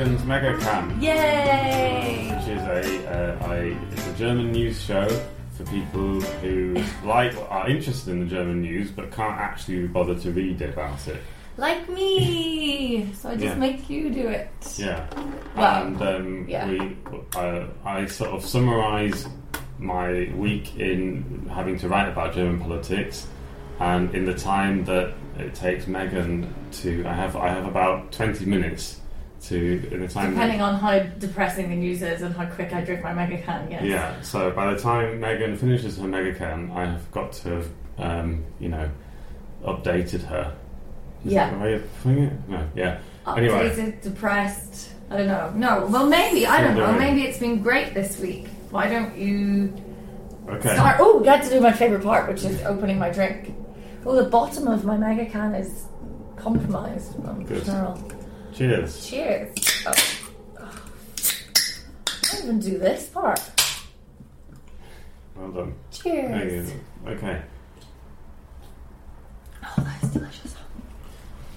Sorry. Welcome to Megan's Megacan, Yay! which is a, uh, a it's a German news show for people who like are interested in the German news but can't actually bother to read about it. Like me! So I just Yeah. make you do it. Yeah, Wow. and um, Yeah. we uh, I sort of summarise my week in having to write about German politics, and in the time that it takes Megan to I have I have about twenty minutes to in the time that- Depending on how depressing the news is and how quick I drink my mega can, yes. Yeah, so by the time Megan finishes her Megacan, I have got to have, um, you know, updated her. Is Yeah. that the way of putting it? No, yeah. Anyway. Updated, depressed. I don't know. No, well, maybe. I don't know. Maybe it's been great this week. Why don't you Okay. start? Oh, got to do my favourite part, which is opening my drink. Oh, the bottom of my mega can is compromised. Um, Good. Cheers. Cheers. Oh. Oh. I don't even do this part. Well done. Cheers. There you go. Okay. Oh, that is delicious.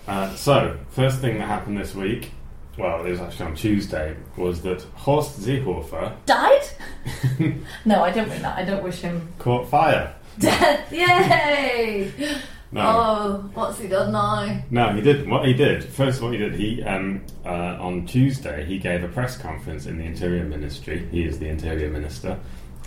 Uh, so, first thing that happened this week, well, it was actually on Tuesday, was that Horst Seehofer Died? no, I don't mean that. I don't wish him caught fire. death. Yay! No. Oh, what's he done now? No, he did. What he did first, of all, he did, he um, uh, on Tuesday he gave a press conference in the Interior Ministry. He is the Interior Minister,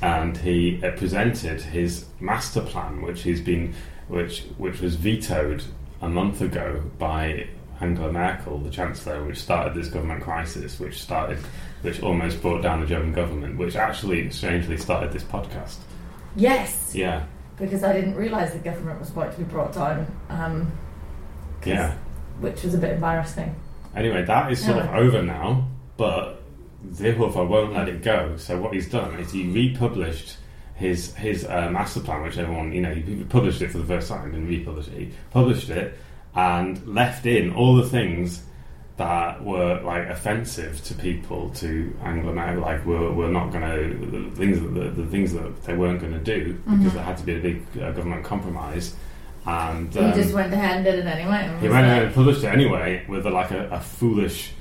and he uh, presented his master plan, which he's been, which which was vetoed a month ago by Angela Merkel, the Chancellor, which started this government crisis, which started, which almost brought down the German government, which actually strangely started this podcast. Yes, Yeah, because I didn't realise the government was about to be brought down. Um, yeah. Which was a bit embarrassing. Anyway, that is sort of over now, but Seehofer won't let it go. So what he's done is he republished his his uh, master plan, which everyone you know he published it for the first time and republished it. He published it and left in all the things that were like offensive to people to Angela Merkel, like we're, we're not going to the things that the, the things that they weren't going to do because there had to be a big uh, government compromise. And he um, just went ahead and did it anyway. he went ahead and published it anyway with a, like a, a foolish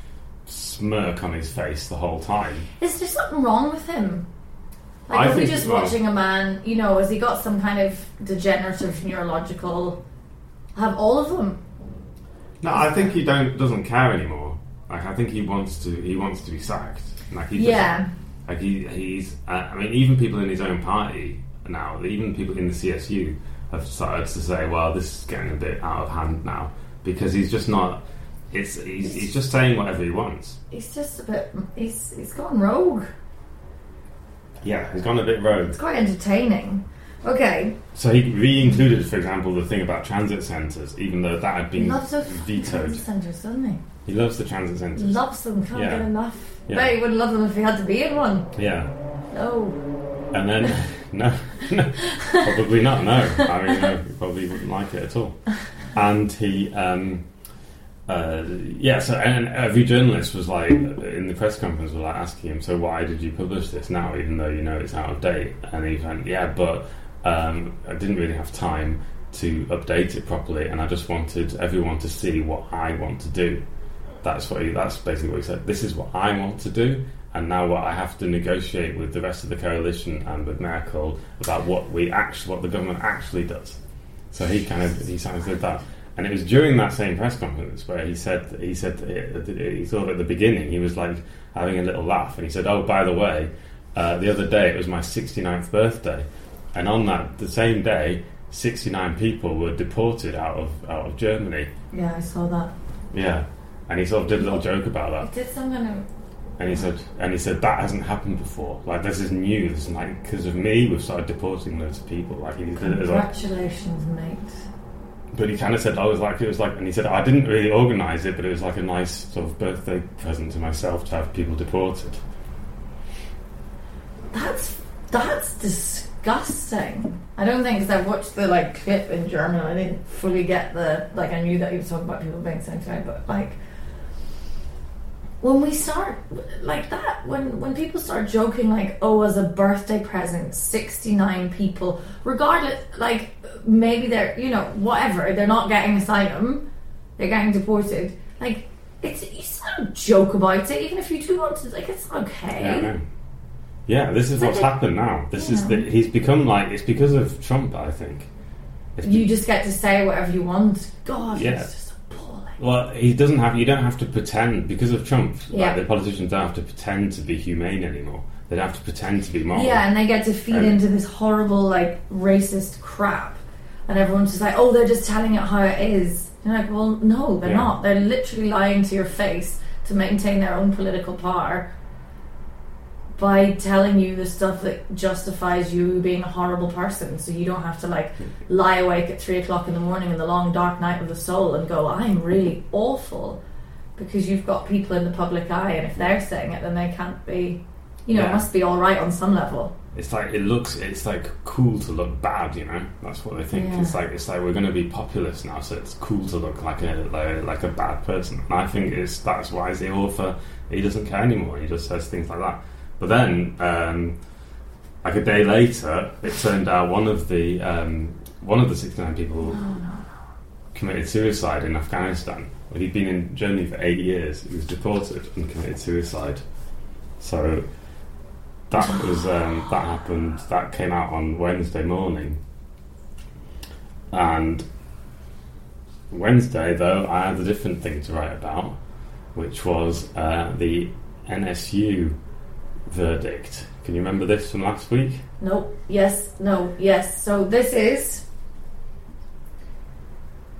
smirk on his face the whole time. Is there something wrong with him? Like, I are we just well- watching a man? You know, has he got some kind of degenerative neurological? Have all of them? No, I think he don't doesn't care anymore. Like I think he wants to he wants to be sacked. Like he just- Yeah. like he he's uh, I mean even people in his own party now, even people in the CSU have started to say, well, this is getting a bit out of hand now because he's just not. It's he's, he's just saying whatever he wants. He's just a bit. He's he's gone rogue. Yeah, he's gone a bit rogue. It's quite entertaining. Okay, So he re-included, for example, the thing about transit centres, even though that had been loves of vetoed. centres, doesn't he? He loves the transit centres. Loves them. Can't Yeah. get enough. Yeah. Bet he wouldn't love them if he had to be in one. Yeah, No. and then no, no, probably not. No, I mean, no, he probably wouldn't like it at all. And he, um, uh, yeah. So and every journalist was like in the press conference was like asking him, so why did you publish this now, even though you know it's out of date? And he went, yeah, but um, I didn't really have time to update it properly, and I just wanted everyone to see what I want to do. That's what he, that's basically what he said. This is what I want to do, and now what I have to negotiate with the rest of the coalition and with Merkel about what we actually, what the government actually does. So he kind of he kind of did that, and it was during that same press conference where he said he said he thought at the beginning he was like having a little laugh, and he said, "Oh, by the way, uh, the other day it was my 69th birthday, and on that the same day." 69 people were deported out of out of Germany. Yeah, I saw that. Yeah, and he sort of did a little joke about that. He did some kind of. And he said, and he said that hasn't happened before. Like this is new. This is like because of me, we've started deporting loads of people. Like he did it as like, Congratulations, mate. but he kind of said, I was like, it was like, and he said, I didn't really organise it, but it was like a nice sort of birthday present to myself to have people deported. That's that's disgusting. I don't think because I watched the like clip in German. I didn't fully get the like. I knew that he was talking about people being sent out, but like when we start like that, when when people start joking like, "Oh, as a birthday present, sixty nine people," regardless, like maybe they're you know whatever, they're not getting asylum, they're getting deported. Like it's it's joke about it, even if you do want to. Like, it's okay. Yeah. Yeah, this is what's happened now. This is the, he's become like it's because of Trump, I think. It's You just get to say whatever you want. God, Yeah. it's just appalling. Well, he doesn't have. You don't have to pretend because of Trump. Yeah. Like the politicians don't have to pretend to be humane anymore. They don't have to pretend to be moral. Yeah, and they get to feed And- into this horrible, like, racist crap. And everyone's just like, oh, they're just telling it how it is. And you're like, well, no, they're Yeah. not. They're literally lying to your face to maintain their own political power by telling you the stuff that justifies you being a horrible person. So you don't have to, like, lie awake at three o'clock in the morning in the long, dark night of the soul and go, I'm really awful. Because you've got people in the public eye, and if they're saying it, then they can't be, you know, it must be all right on some level. It's like it looks. It's like cool to look bad. You know, that's what they think. Yeah. It's like it's like we're going to be populist now, so it's cool to look like a like, like a bad person. And I think it's that's why the author he doesn't care anymore. He just says things like that. But then, um, like a day later, it turned out one of the um, one of the sixty nine people committed suicide in Afghanistan. Well, he'd been in Germany for eight years. He was deported and committed suicide. So that was um, that happened. That came out on Wednesday morning. And Wednesday, though, I had a different thing to write about, which was uh, the NSU verdict. Can you remember this from last week? No. Yes. No. Yes. So this is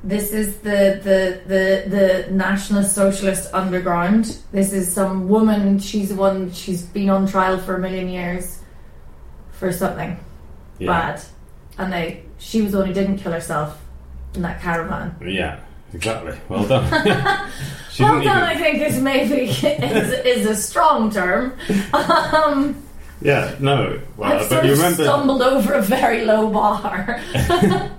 this is the the the the Nationalist Socialist Underground. This is some woman. She's the one. She's been on trial for a million years for something bad, and they. She was the one who didn't kill herself in that caravan. Yeah, exactly. Well done. well done, even- I think is maybe is, is a strong term. Um, Yeah, no. Well, I've but sort you of remember stumbled over a very low bar.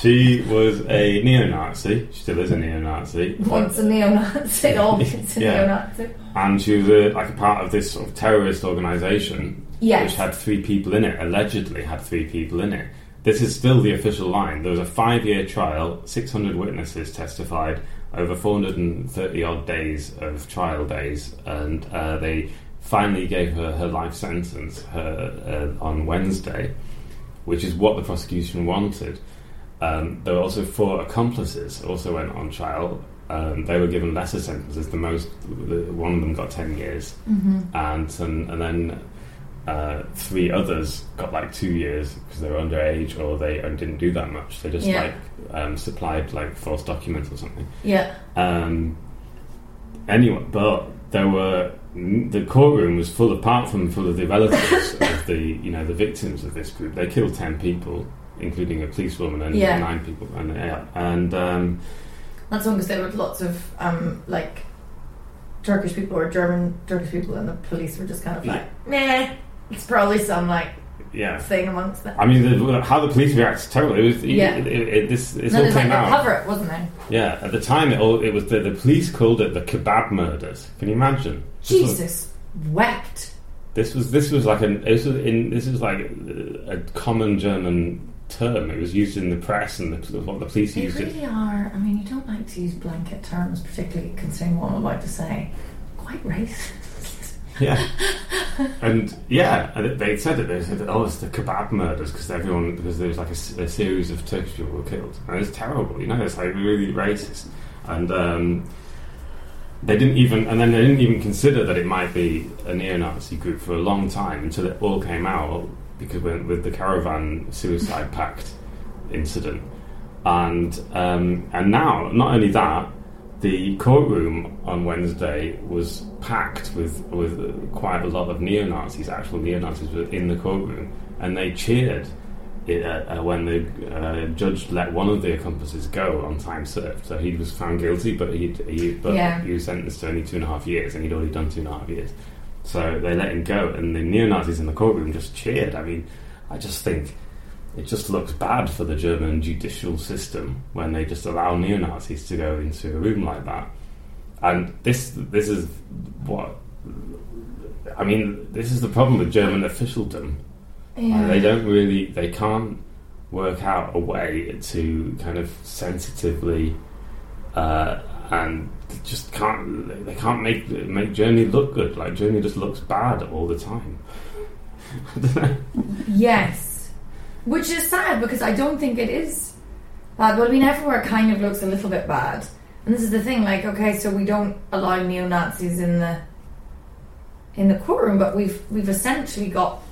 she was a neo-Nazi. She still is a neo-Nazi. Once a neo-Nazi, always a Yeah. neo-Nazi. and she was a, like a part of this sort of terrorist organisation Yes. which had three people in it. Allegedly, had three people in it. This is still the official line. There was a five-year trial. Six hundred witnesses testified over four hundred and thirty odd days of trial days, and uh, they finally gave her her life sentence her, uh, on Wednesday, which is what the prosecution wanted. Um, there were also four accomplices also went on trial. Um, they were given lesser sentences. The most, the, one of them got ten years, Mm-hmm. and and, and then uh, three others got like two years because they were underage or they and didn't do that much. They just Yeah. like um, supplied like false documents or something. Yeah. Um, anyway, but there were the courtroom was full, apart from full of the relatives of the you know the victims of this group. They killed ten people, including a policewoman and Yeah. nine people, and yeah, and um, That's one because there were lots of um, like Turkish people or German Turkish people, and the police were just kind of like, "Nah, it's probably some like yeah. thing amongst them." I mean, the, how the police reacted totally. It was, Yeah. it, it, it, this, And then all there's like came out. cover it, wasn't there? Yeah, at the time, it all it was the, the police called it the kebab murders. Can you imagine? This was- Jesus wept. This was this was like an this was in this was like uh, a common German term. It was used in the press and the, what the police They used it. really are. I mean, you don't like to use blanket terms, particularly considering what I'm about to say. Quite racist. Yeah, and yeah, they said it. They said, that, "Oh, it's the kebab murders" because everyone because there was like a series of Turkish people were killed, and it's terrible. You know, it's like really racist, and um, they didn't even and then they didn't even consider that it might be a neo-Nazi group for a long time until it all came out because with the caravan suicide pact incident, and um, and now not only that. The courtroom on Wednesday was packed with with quite a lot of neo Nazis. Actual neo Nazis were in the courtroom, and they cheered it, uh, uh, when the uh, judge let one of the accomplices go on time served. So he was found guilty, but he he but Yeah. he was sentenced to only two and a half years, and he'd already done two and a half years. So they let him go, and the neo Nazis in the courtroom just cheered. I mean, I just think it just looks bad for the German judicial system when they just allow neo Nazis to go into a room like that. And this this is what I mean. This is the problem with German officialdom. Uh, they don't really, they can't work out a way to kind of sensitively uh, and they just can't. They can't make make Germany look good. Like Germany just looks bad all the time. I don't know. Yes. Which is sad because I don't think it is bad. Well, I mean, everywhere kind of looks a little bit bad. And this is the thing, like, okay, so we don't allow neo Nazis in the in the courtroom, but we've we've essentially got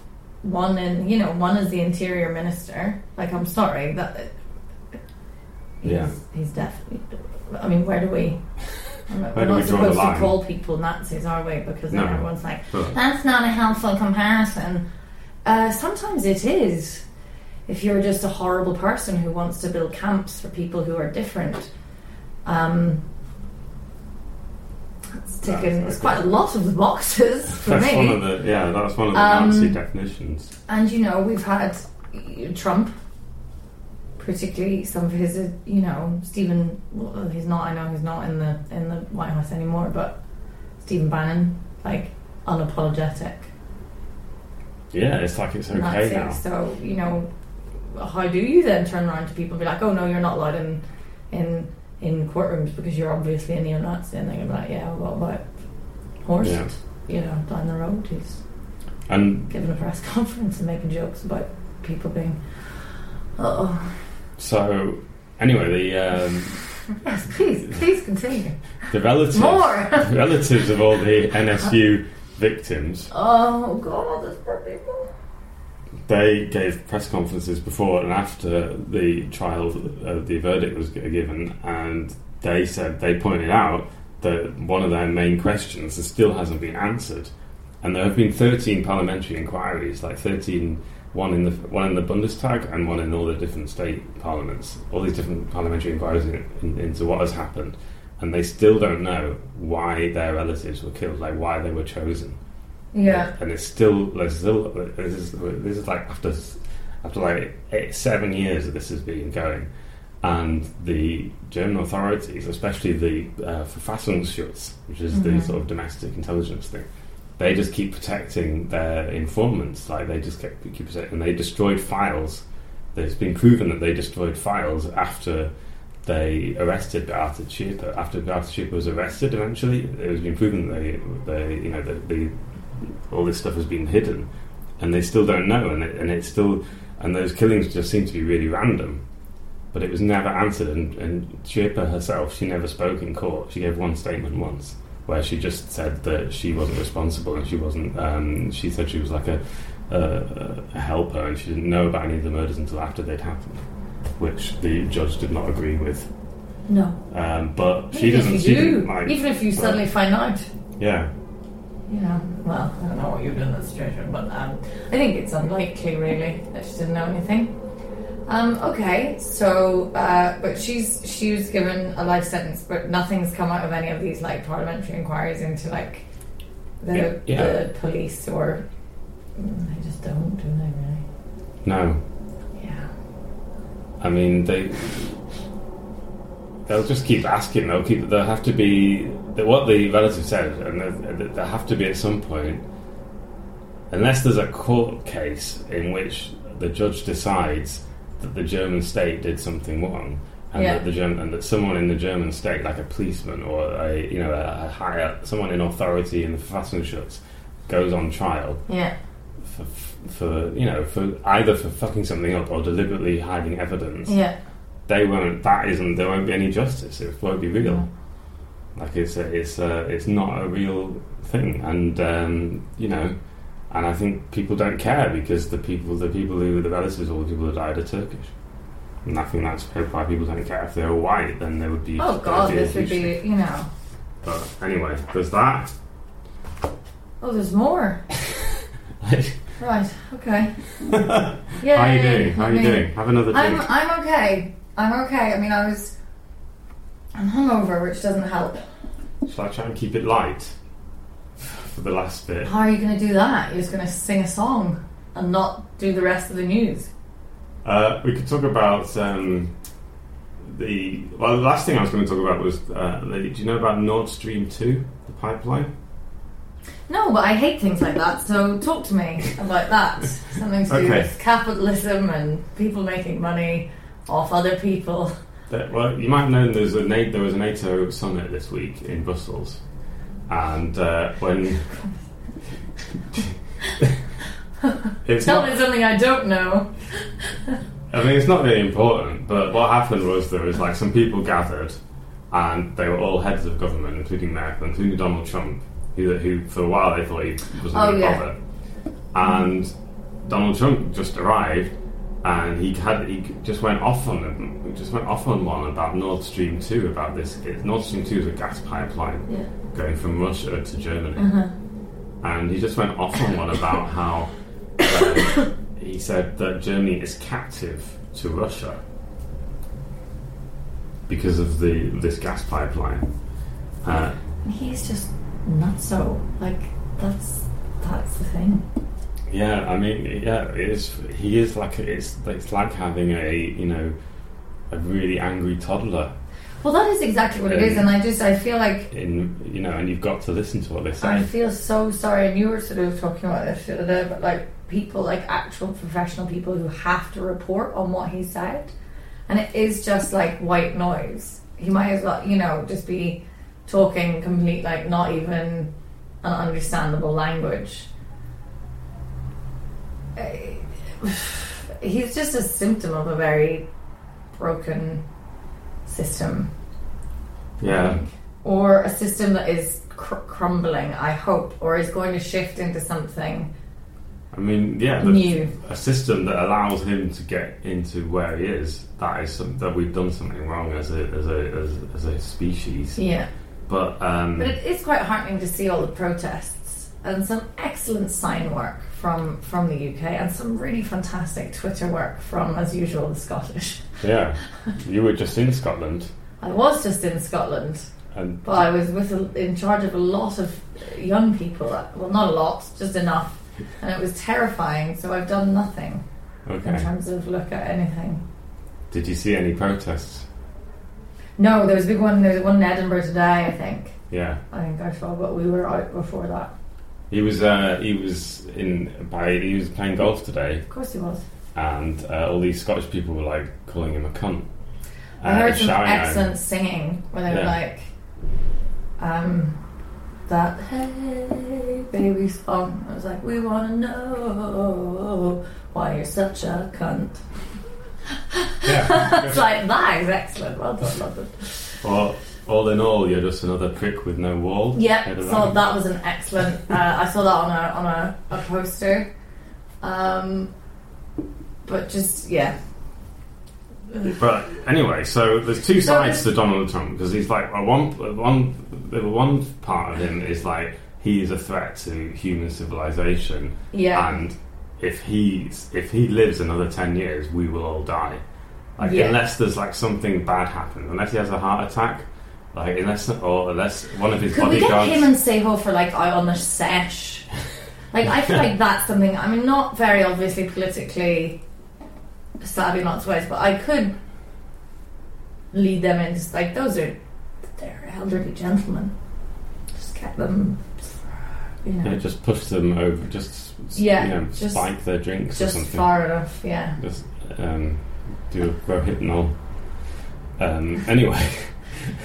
one in, you know, one is the interior minister. Like, I'm sorry that he's, Yeah. he's definitely. I mean, where do we? Not- we're not we supposed to call people Nazis, are we? Because No. everyone's like, that's not a helpful comparison. Uh, sometimes it is. If you're just a horrible person who wants to build camps for people who are different, um, it's taken That's it's quite a lot of the boxes for That's me. one of the yeah. That's one of the Um, Nazi definitions. And you know, we've had uh, Trump, particularly some of his, uh, you know, Stephen. Well, he's not. I know he's not in the in the White House anymore, but Stephen Bannon, like unapologetic Yeah, it's like it's okay Nazi. now. So you know, how do you then turn around to people and be like, "Oh no, you're not allowed in in in courtrooms because you're obviously a neo-Nazi," and they're be like, "Yeah, what about Horst? Yeah. You know, down the road, he's And giving a press conference and making jokes about people being." Oh, so anyway, the um, yes, please, please continue. the relatives More. relatives of all the NSU victims Oh God, those poor people. They gave press conferences before and after the trial, uh, the verdict was given, and they said they pointed out that one of their main questions still hasn't been answered, and there have been 13 parliamentary inquiries, like 13, one in the one in the Bundestag and one in all the different state parliaments, all these different parliamentary inquiries in, in, into what has happened, and they still don't know why their relatives were killed, like why they were chosen Yeah. and it's still there's still this is this is like after after like eight, seven years that this has been going, and the German authorities, especially the uh, Verfassungsschutz, which is the Mhm. sort of domestic intelligence thing, they just keep protecting their informants. Like they just keep, keep protecting. And they destroyed files. It's been proven that they destroyed files after they arrested Beate Zschäpe. After Beate Zschäpe was arrested, eventually, it has been proven that they, they you know, the, the all this stuff has been hidden, and they still don't know, and it, and it's still, and those killings just seem to be really random. But it was never answered, and, and Zschäpe herself, she never spoke in court. She gave one statement once, where she just said that she wasn't responsible, and she wasn't. Um, she said she was like a, a, a helper, and she didn't know about any of the murders until after they'd happened, which the judge did not agree with. No. Um, but she Even doesn't. If She do, didn't like. even if you suddenly find out, yeah. You know, well, I don't know what you've done in that situation, but um, I think it's unlikely, really, that she didn't know anything. Um, okay, so, uh, but she's she was given a life sentence, but nothing's come out of any of these like parliamentary inquiries into like the Yeah, yeah. the police or mm, they just don't, do they? Really? No. Yeah. I mean, they they'll just keep asking. They'll keep. They'll have to be what the relative said, and there- there have to be at some point, unless there's a court case in which the judge decides that the German state did something wrong. And Yeah. that the German, and that someone in the German state, like a policeman or a you know a, a higher someone in authority in the Verfassungsschutz, goes on trial Yeah. for, for you know for either for fucking something up or deliberately hiding evidence Yeah. they won't. That isn't. There won't be any justice. It won't be real. Like it's a, it's a, it's not a real thing, and um, you know, and I think people don't care because the people, the people who the relatives, all the people who died are Turkish, and I think that's why people don't care. If they were white, then there would be. Oh God, a this would thing. be, you know. But anyway, there's that. Oh, there's more. Right. Okay. Yeah. How you doing? How you doing? Have another drink. I'm. I'm okay. I'm okay. I mean, I was I'm hungover, which doesn't help. Shall I try and keep it light for the last bit? How are you going to do that? You're just going to sing a song and not do the rest of the news. Uh, we could talk about um, the. Well, the last thing I was going to talk about was. Uh, the, do you know about Nord Stream 2, the pipeline? No, but I hate things like that. So talk to me about that. Something to do Okay. with capitalism and people making money off other people. That- well, you might know there's a there was a NATO summit this week in Brussels, and uh, when it's Tell not, me something I don't know. I mean, it's not really important, but what happened was there was like some people gathered, and they were all heads of government, including Merkel, including Donald Trump, who, who for a while they thought he wasn't Oh, going to yeah. bother. And Donald Trump just arrived, and he had he just went off on them, just went off on one about Nord Stream two, about this. It, Nord Stream two is a gas pipeline Yeah. going from Russia to Germany Uh-huh. and he just went off on one about how uh, he said that Germany is captive to Russia because of the this gas pipeline. Uh, He's just not so. Like, that's that's the thing. Yeah, I mean, yeah, it is. He is like it's it's like having a you know a really angry toddler Well, that is exactly what it is, and I just I feel like in you know, and you've got to listen to what they say. I feel so sorry. And you were sort of talking about this the other day, but like people, like actual professional people who have to report on what he said, and it is just like white noise. He might as well, you know, just be talking complete, like not even an understandable language. He's just a symptom of a very broken system Yeah, or a system that is cr- crumbling, I hope, or is going to shift into something I mean, yeah, the, new. a system that allows him to get into where he is, that is some, that we've done something wrong as a as a as, as a species. Yeah. But um, But it is quite heartening to see all the protests and some excellent sign work from from the UK and some really fantastic Twitter work from, as usual, the Scottish. yeah, you were just in Scotland, I was just in Scotland, and but I was with a, in charge of a lot of young people. Well, not a lot, just enough, and it was terrifying. So I've done nothing in terms of look at anything. Did you see any protests? No, there was a big one. There was one in Edinburgh today, I think. Yeah, I think I saw, but we were out before that. He was uh, he was in by he was playing golf today, Of course, he was. and uh, all these Scottish people were like calling him a cunt. I Uh, heard some shouting at him. excellent singing where they were Yeah. like, um, that hey baby song. I was like, we want to know why you're such a cunt. Yeah. it's like that is excellent. Well done, London. Well, all in all, you're just another prick with no wall. Yeah, so that was an excellent. Uh, I saw that on a on a, a poster. Um, but just yeah, But anyway, so there's two sides to Donald Trump because he's like well, one one the one part of him is like he is a threat to human civilization, yeah, and if he's if he lives another ten years, we will all die. Like Yeah. unless there's like something bad happens, unless he has a heart attack, like unless or unless one of his Could we get bodyguards. him and Seehofer for like on the sesh? Like I feel like that's something. I mean, not very obviously politically savvy lots of ways, but I could lead them into like those are they're elderly gentlemen. Just get them, you know, yeah, just push them over, just Yeah, you know, just- spike their drinks or just something. far enough. Yeah. Just um, do a rohypnol. Um, anyway,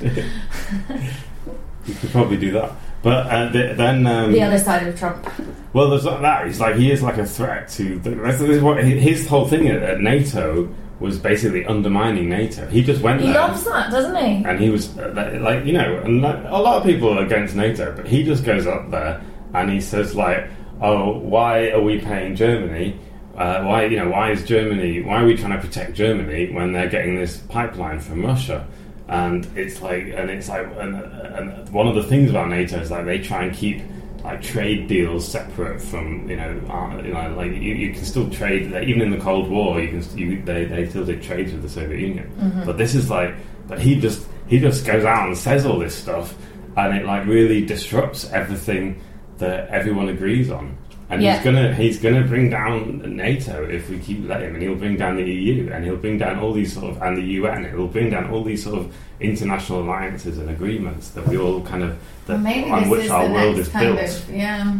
you could probably do that. But uh, th- then, um, the other side of Trump. well, there's not that. He's like he is like a threat to. The, that's, this is what his whole thing at, at NATO was basically undermining NATO. He just went He there. loves that, doesn't he? and he was uh, like- like you know and like, a lot of people are against nato but he just goes up there and he says like oh why are we paying germany uh, why you know why is germany why are we trying to protect germany when they're getting this pipeline from russia and it's like and it's like and, and one of the things about nato is like they try and keep like trade deals separate from you know, uh, you know like you, you can still trade like, even in the Cold War you can you, they they still did trades with the Soviet Union. But this is like but he just he just goes out and says all this stuff and it like really disrupts everything that everyone agrees on and Yeah. he's gonna he's gonna bring down NATO if we keep letting him and he'll bring down the EU and he'll bring down all these sort of and the UN and he'll bring down all these sort of international alliances and agreements that we all kind of that Maybe on which our world is built. of yeah.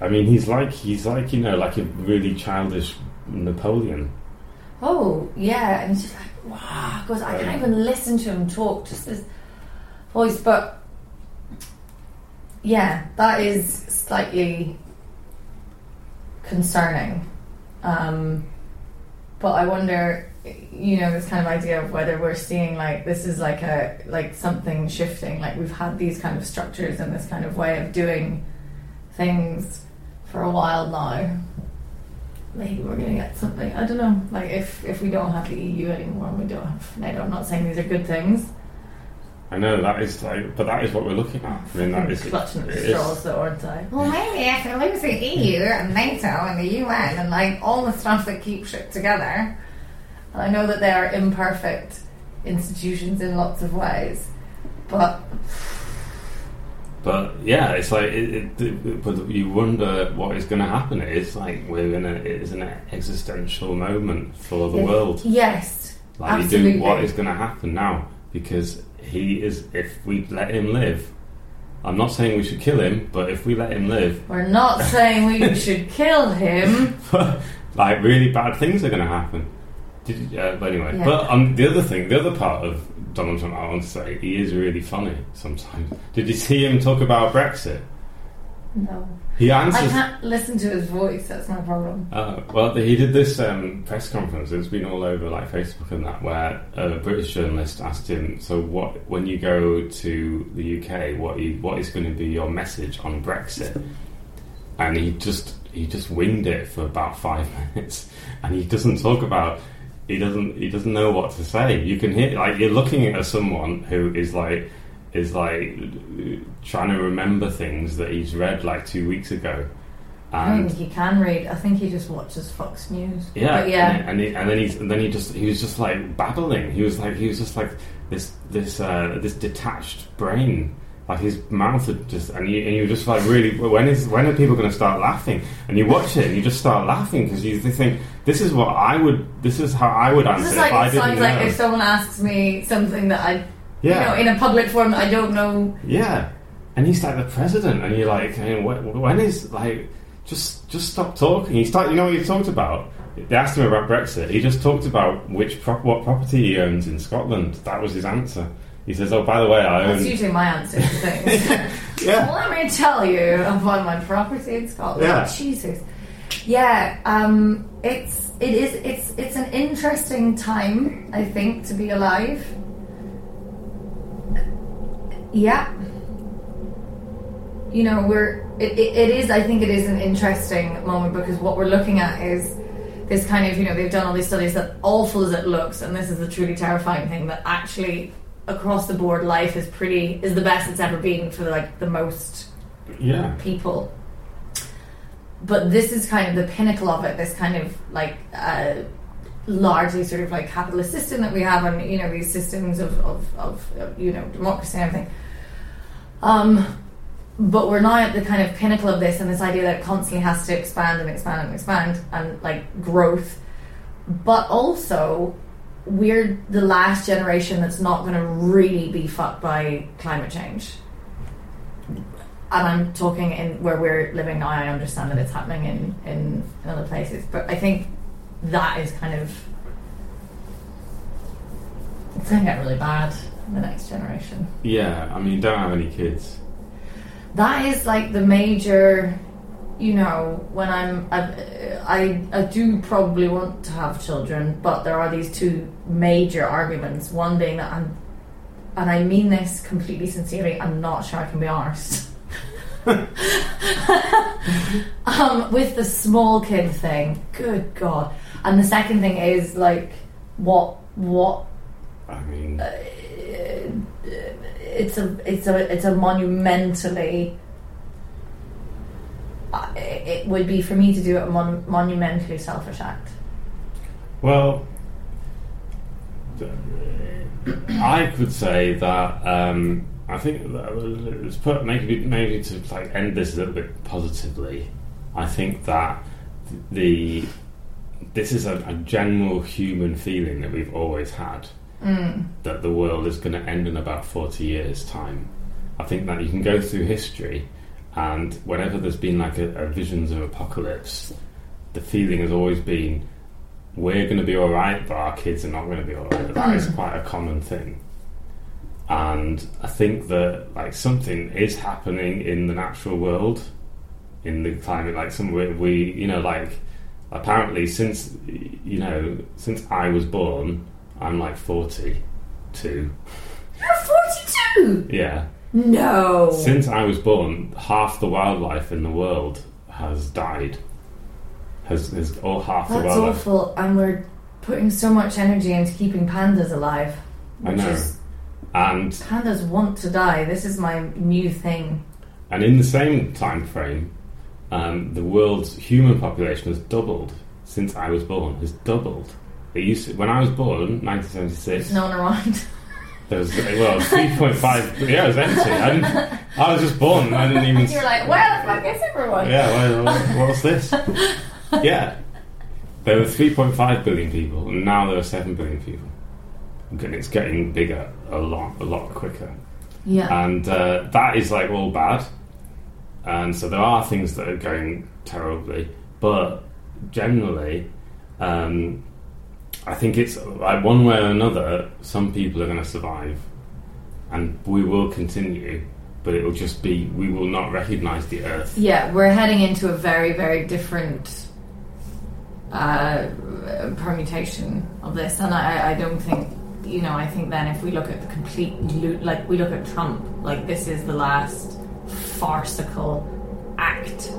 I mean, he's like he's like you know like a really childish Napoleon. oh yeah, and he's just like, wow, goes, I can't um, even listen to him talk, just this voice, but yeah, that is slightly concerning. Um, but I wonder, you know, this kind of idea of whether we're seeing like this is like a like something shifting. Like we've had these kind of structures and this kind of way of doing things for a while now. Maybe we're gonna get something. I don't know. Like if if we don't have the EU anymore, and we don't have NATO. I'm not saying these are good things. I know that is like, but that is what we're looking at. I mean, that I'm is clutching at it the straws, though, aren't I? Well, maybe if you lose the EU and NATO and the UN and like all the stuff that keeps it together. I know that they are imperfect institutions in lots of ways, but But yeah, it's like it, it, it- but you wonder what is going to happen. It's like we're in a it is an existential moment for the Yeah. world. yes, Like you absolutely. do what is going to happen now because he is. If we let him live, I'm not saying we should kill him, but if we let him live, we're not saying we should kill him. like really bad things are going to happen. Did uh, but anyway, Yeah. but um, the other thing, the other part of Donald Trump, I want to say, he is really funny sometimes. Did you see him talk about Brexit? No, He I can't listen to his voice. That's my problem. Uh, well, he did this um, press conference. It's been all over like Facebook and that, where a British journalist asked him, "So, what when you go to the UK, what you, what is going to be your message on Brexit?" And he just he just winged it for about five minutes, and he doesn't talk about. He doesn't. He doesn't know what to say. You can hear like you're looking at someone who is like is like trying to remember things that he's read like two weeks ago, I don't and think he can read. I think he just watches Fox News. yeah, but yeah, and, he, and then he's and then he just he was just like babbling. He was like he was just like this this uh, this detached brain. Like his mouth had just and you and you just like really when is when are people going to start laughing? And you watch it and you just start laughing because you think this is what I would this is how I would answer this is like it sounds know. like if someone asks me something that I, yeah, you know, in a public forum I don't know. Yeah, and he's like the president, and you're like, hey, when is like, just just stop talking. He start, you know what he talked about? They asked him about Brexit. He just talked about which prop- what property he owns in Scotland. That was his answer. He says, "Oh, by the way, I That's own." usually my answer to things. Yeah, Let me tell you about my property in Scotland. Yeah. Jesus. Yeah, um, it's it is it's it's an interesting time, I think, to be alive. Yeah. You know, we're it, it, it is I think it is an interesting moment because what we're looking at is this kind of, you know, they've done all these studies that awful as it looks, and this is the truly terrifying thing that actually across the board life is pretty is the best it's ever been for like the most yeah, people. But this is kind of the pinnacle of it. This kind of like uh, largely sort of like capitalist system that we have, and you know these systems of of, of, of you know democracy and everything. Um, but we're now at the kind of pinnacle of this, and this idea that it constantly has to expand and expand and expand, and like growth. But also, we're the last generation that's not going to really be fucked by climate change and I'm talking in where we're living now. I understand that it's happening in, in, in other places, but I think that is kind of it's going to get really bad in the next generation. yeah. I mean, don't have any kids. That is like the major, you know, when I'm I, I I do probably want to have children, but there are these two major arguments. One being that I'm, and I mean this completely sincerely. I'm not sure I can be arsed. um, with the small kid thing, good god. And the second thing is like, what what I mean, uh, it's a it's a it's a monumentally. uh, It would be for me to do a mon- monumentally selfish act. Well, I could say that um, I think put maybe maybe to like end this a little bit positively. I think that the this is a, a general human feeling that we've always had that the world is going to end in about forty years' time. I think that you can go through history, and whenever there's been like a, a visions of apocalypse, the feeling has always been we're going to be all right, but our kids are not going to be all right. That is Mm. quite a common thing. And I think that like something is happening in the natural world, in the climate. Like some we, we you know, like apparently since you know since I was born, I'm like forty two. You're 42! Yeah. No. Since I was born, half the wildlife in the world has died. Has, has all half the wildlife. That's awful, and we're putting so much energy into keeping pandas alive. I know. is And pandas want to die. This is my new thing. and in the same time frame, um, the world's human population has doubled since I was born. Has doubled. It used to, when I was born, 1976. There's no one around. There was well, 3.5. Yeah, it was empty. I, didn't, I was just born. I didn't even. You're like, where the fuck is everyone? Yeah, well, what's this? Yeah. There were 3.5 billion people, and now there are 7 billion people. And it's getting bigger a lot, a lot quicker. Yeah. And uh, that is like all bad. And so there are things that are going terribly, but generally, um, I think it's like one way or another, some people are going to survive, and we will continue, but it will just be, we will not recognize the earth. Yeah, we're heading into a very, very different uh, permutation of this, and I, I don't think, you know, I think then if we look at the complete, like we look at Trump, like this is the last farcical act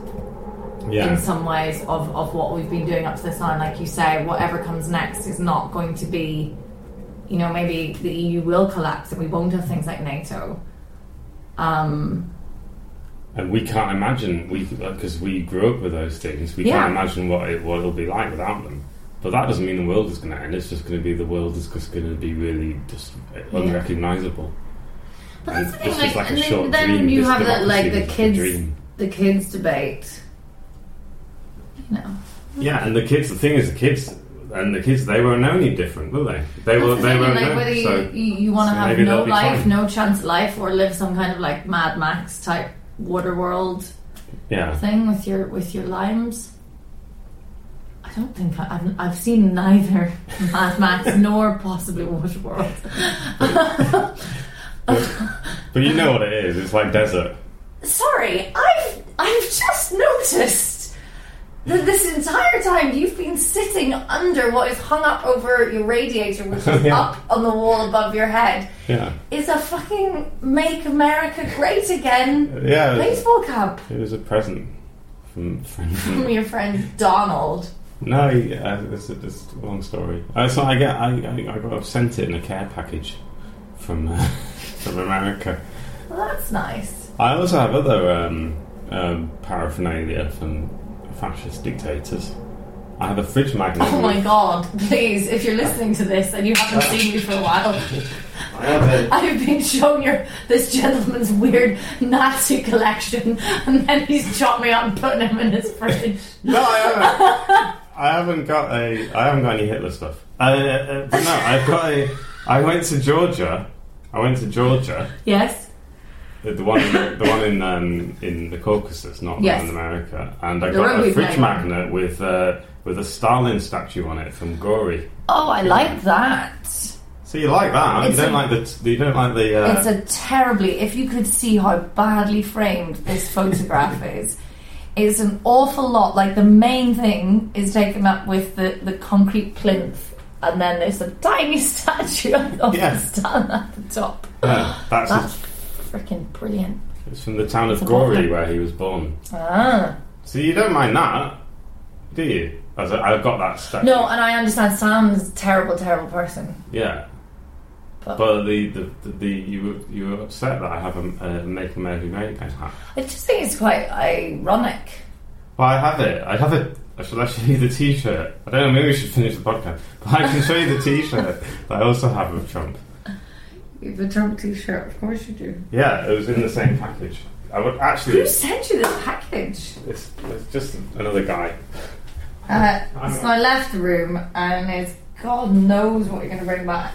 in some ways of, of what we've been doing up to this time. Like you say, whatever comes next is not going to be, you know, maybe the EU will collapse and we won't have things like NATO. Um, And we can't imagine, we because we grew up with those things, we Yeah. can't imagine what, it, what it'll be like without them. But that doesn't mean the world is going to end. It's just going to be the world is just going to be really just unrecognizable. But And that's the thing, like, like a and then- short then you This have that, like, the kids- dream. the kids debate. You know, Yeah, and the kids. The thing is, the kids and the kids they won't know any different, will they? They will. That's the They thing, won't like know. whether you, so you, you want to so have no life, fine. no chance at life, or live some kind of like Mad Max type water world yeah, thing with your with your limes. I don't think I, I've I've seen neither Mad Max nor possibly Waterworld. But you know what it is. It's like desert. Sorry, I've I've just noticed that this entire time you've been sitting under what is hung up over your radiator, which is Yeah. up on the wall above your head, Yeah, is a fucking "Make America Great Again" yeah. Baseball cap it was a present from friend. from your friend Donald. No, yeah, it's a, it's a long story. Uh, so I get, I, I, I got sent it in a care package from uh, from America. Well, that's nice. I also have other um, um, paraphernalia from fascist dictators. I have a fridge magnet. Oh my god! Please, if you're listening to this and you haven't seen me for a while, I have a, I've been shown your this gentleman's weird Nazi collection, and then he's chopped me up and putting him in his fridge. no, I haven't. I haven't got a. I haven't got any Hitler stuff. Uh, uh, but no, I've got a. I went to Georgia. I went to Georgia. Yes. The the one, the one in um, in the Caucasus, not Yes. in America, and I The got a fridge magnet with uh, with a Stalin statue on it from Gori. Oh, I like that. So you like that? It's you don't a- like the you don't like the uh, It's a terribly. If you could see how badly framed this photograph is, it's an awful lot. Like the main thing is taken up with the the concrete plinth, and then there's a tiny statue of Yeah. At the top. yeah, that's That's freaking brilliant. it's from the town of a bottom. where he was born. Ah. So you don't mind that, do you? As I, I've got that statue. No, and I understand Sam's a terrible, terrible person. Yeah. But- But the, the, the, the you were you were upset that I have a, a Make America Great Again hat. I just think it's quite ironic. Well, I have it. I have it. I should actually need the T-shirt. I don't know. Maybe we should finish the podcast. But I can show you the T-shirt that I also have of Trump. A Trump t-shirt, of course you do. Yeah, it was in the same package. I would actually. Who sent you this package? It's, it's just another guy. Uh, so I left the room, and it's God knows what you're going to bring back.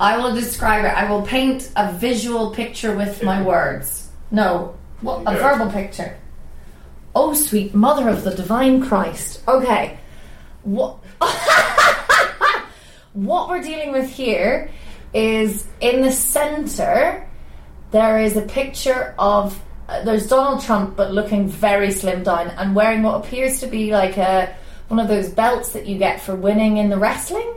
I will describe it. I will paint a visual picture with my words. No, what, a verbal picture. Oh, sweet mother of the divine Christ. Okay. what what we're dealing with here is in the center there is a picture of uh, there's Donald Trump but looking very slim down and wearing what appears to be like a one of those belts that you get for winning in the wrestling?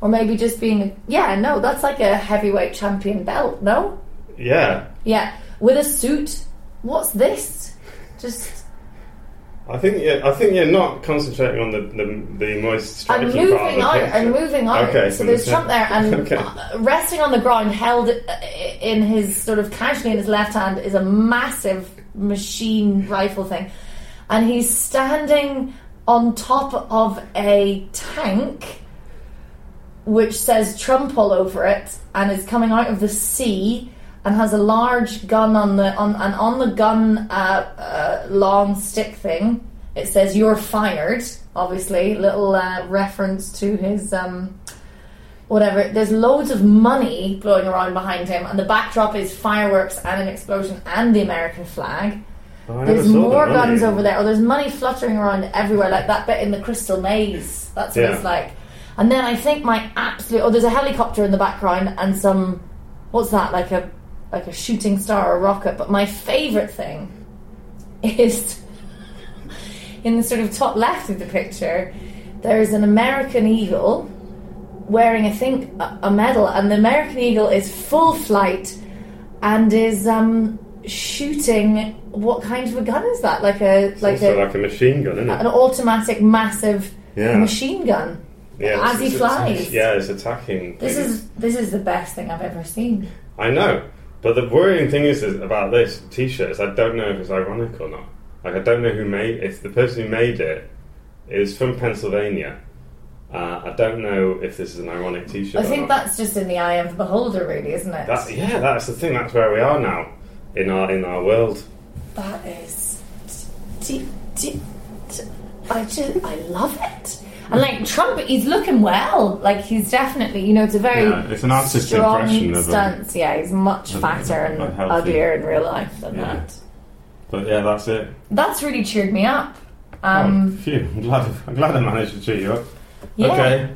Or maybe just being yeah no that's like a heavyweight champion belt no? Yeah, yeah. With a suit. What's this? Just I think yeah, I think you're not concentrating on the the, the most I'm part moving out. picture. I'm moving out. Okay, so there's Trump there, and Okay. uh, resting on the ground, held uh, in his sort of casually in his left hand, is a massive machine rifle thing, and he's standing on top of a tank, which says Trump all over it, and is coming out of the sea. And has a large gun on the on and on the gun uh, uh, long stick thing. It says "You're fired." Obviously, little uh, reference to his um, whatever. There's loads of money blowing around behind him, and the backdrop is fireworks and an explosion and the American flag. Oh, There's more guns over there. Oh, there's money fluttering around everywhere, like that bit in the Crystal Maze. That's what Yeah. it's like. And then I think my absolute oh, there's a helicopter in the background and some what's that like a like a shooting star or rocket. But my favourite thing is in the sort of top left of the picture. There's an American eagle wearing, I think, a, a medal, and the American eagle is full flight and is um, shooting. What kind of a gun is that? Like a like a like a machine gun, isn't it? an automatic massive Yeah. machine gun. yeah, as he flies. Yeah, it's attacking. This is this is the best thing I've ever seen. I know, but the worrying thing is, is about this T-shirt is I don't know if it's ironic or not. Like I don't know who made. If the person who made it is from Pennsylvania, uh, I don't know if this is an ironic T-shirt. I think that's just in the eye of the beholder, really, isn't it? That, yeah, that's the thing. That's where we are now in our in our world. That is. T- t- t- I just I love it. And like Trump, he's looking well. Like he's definitely, you know, it's a very Yeah, it's an artist's strong impression of him. stance. Yeah, he's much fatter and uglier in real life than Yeah. that. But yeah, that's it. That's really cheered me up. oh, Um, phew, I'm glad, I'm glad I managed to cheer you up. yeah. Okay.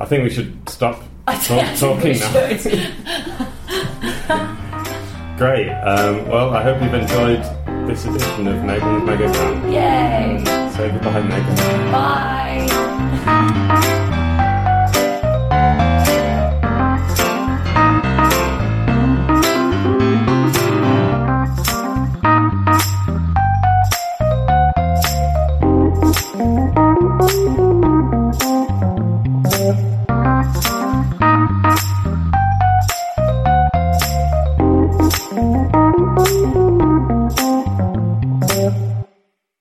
I think we should stop talk, talking now. Great. Um, well, I hope you've enjoyed this edition of Megan's Mega. Yay! Say goodbye, Megan. Bye. Thank